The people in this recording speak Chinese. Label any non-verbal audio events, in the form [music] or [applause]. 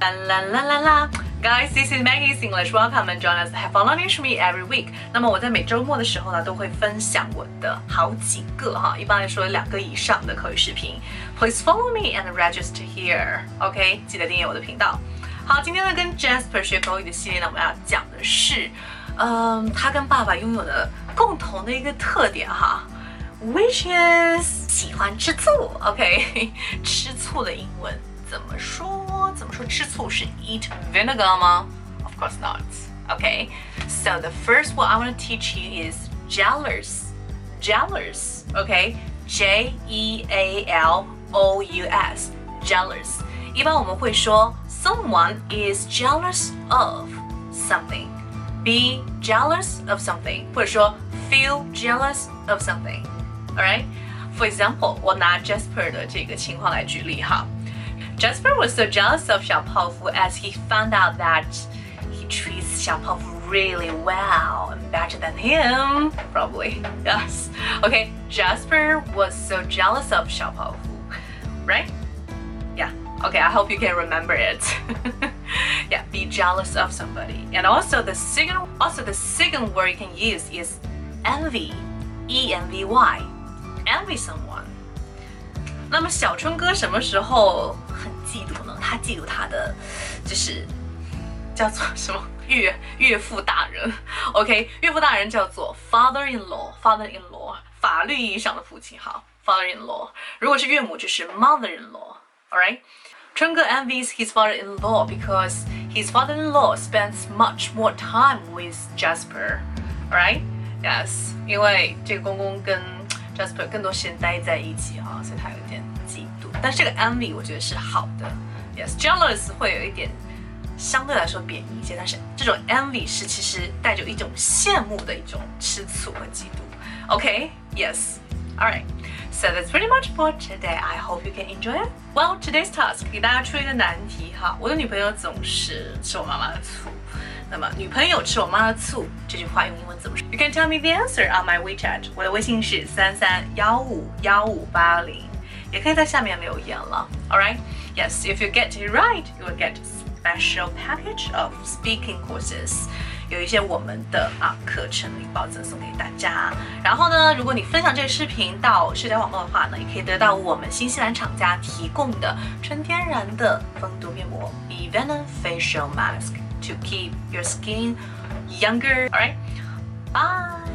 啦啦啦啦啦！Guys, this is Maggie's English. Welcome and join us. Have fun learning with me every week. 那么我在每周末的时候呢，都会分享我的好几个哈，一般来说两个以上的口语视频。Please follow me and register here. OK，记得订阅我的频道。好，今天呢跟 Jasper 学口语的系列呢，我们要讲的是，嗯，他跟爸爸拥有的共同的一个特点哈。Which is 喜欢吃醋，OK？吃醋的英文怎么说？怎么说吃醋是 eat vinegar 吗？Of course not. Okay. So the first one I want to teach you is jealous. Jealous. Okay. J E A L O U S. Jealous. 一般我们会说 someone is jealous of something. Be jealous of something，或者说 feel jealous of something。Alright? For example，我拿 Jasper 的这个情况来举例哈。 Jasper was so jealous of Xiaopofu as he found out that he treats Xiaopofu really well and better than him, probably, yes. Okay, Jasper was so jealous of Xiaopofu, right? Yeah, okay, I hope you can remember it. [laughs] yeah, be jealous of somebody. And also the second, also the second word you can use is envy, E-N-V-Y, envy someone. 那么小春哥什么时候很嫉妒呢？他嫉妒他的就是叫做什么岳岳父大人？OK，岳父大人叫做 father-in-law，father-in-law，法律意义上的父亲好，father-in-law。如果是岳母就是 mother in law。All right，。春哥 envies his father-in-law because his father-in-law spends much more time with Jasper。All right，yes，因为这个公公跟 Jasper 更多时间待在一起哈，所以他有点嫉妒。但这个 envy 我觉得是好的，yes，jealous 会有一点相对来说贬义一些，但是这种 envy 是其实带着一种羡慕的一种吃醋和嫉妒。OK，yes，all right。So that's pretty much for today. I hope you can enjoy it. Well, today's task 给大家出一个难题哈。我的女朋友总是吃我妈妈的醋。那么女朋友吃我妈的醋这句话用英文怎么说？You can tell me the answer on my WeChat。我的微信是三三幺五幺五八零，也可以在下面留言了。All right? Yes, if you get it right, you will get special package of speaking courses. 有一些我们的啊课程礼包赠送给大家。然后呢，如果你分享这个视频到社交网络的话呢，也可以得到我们新西兰厂家提供的纯天然的蜂毒面膜 e v e n o m Facial Mask to keep your skin younger. All right，bye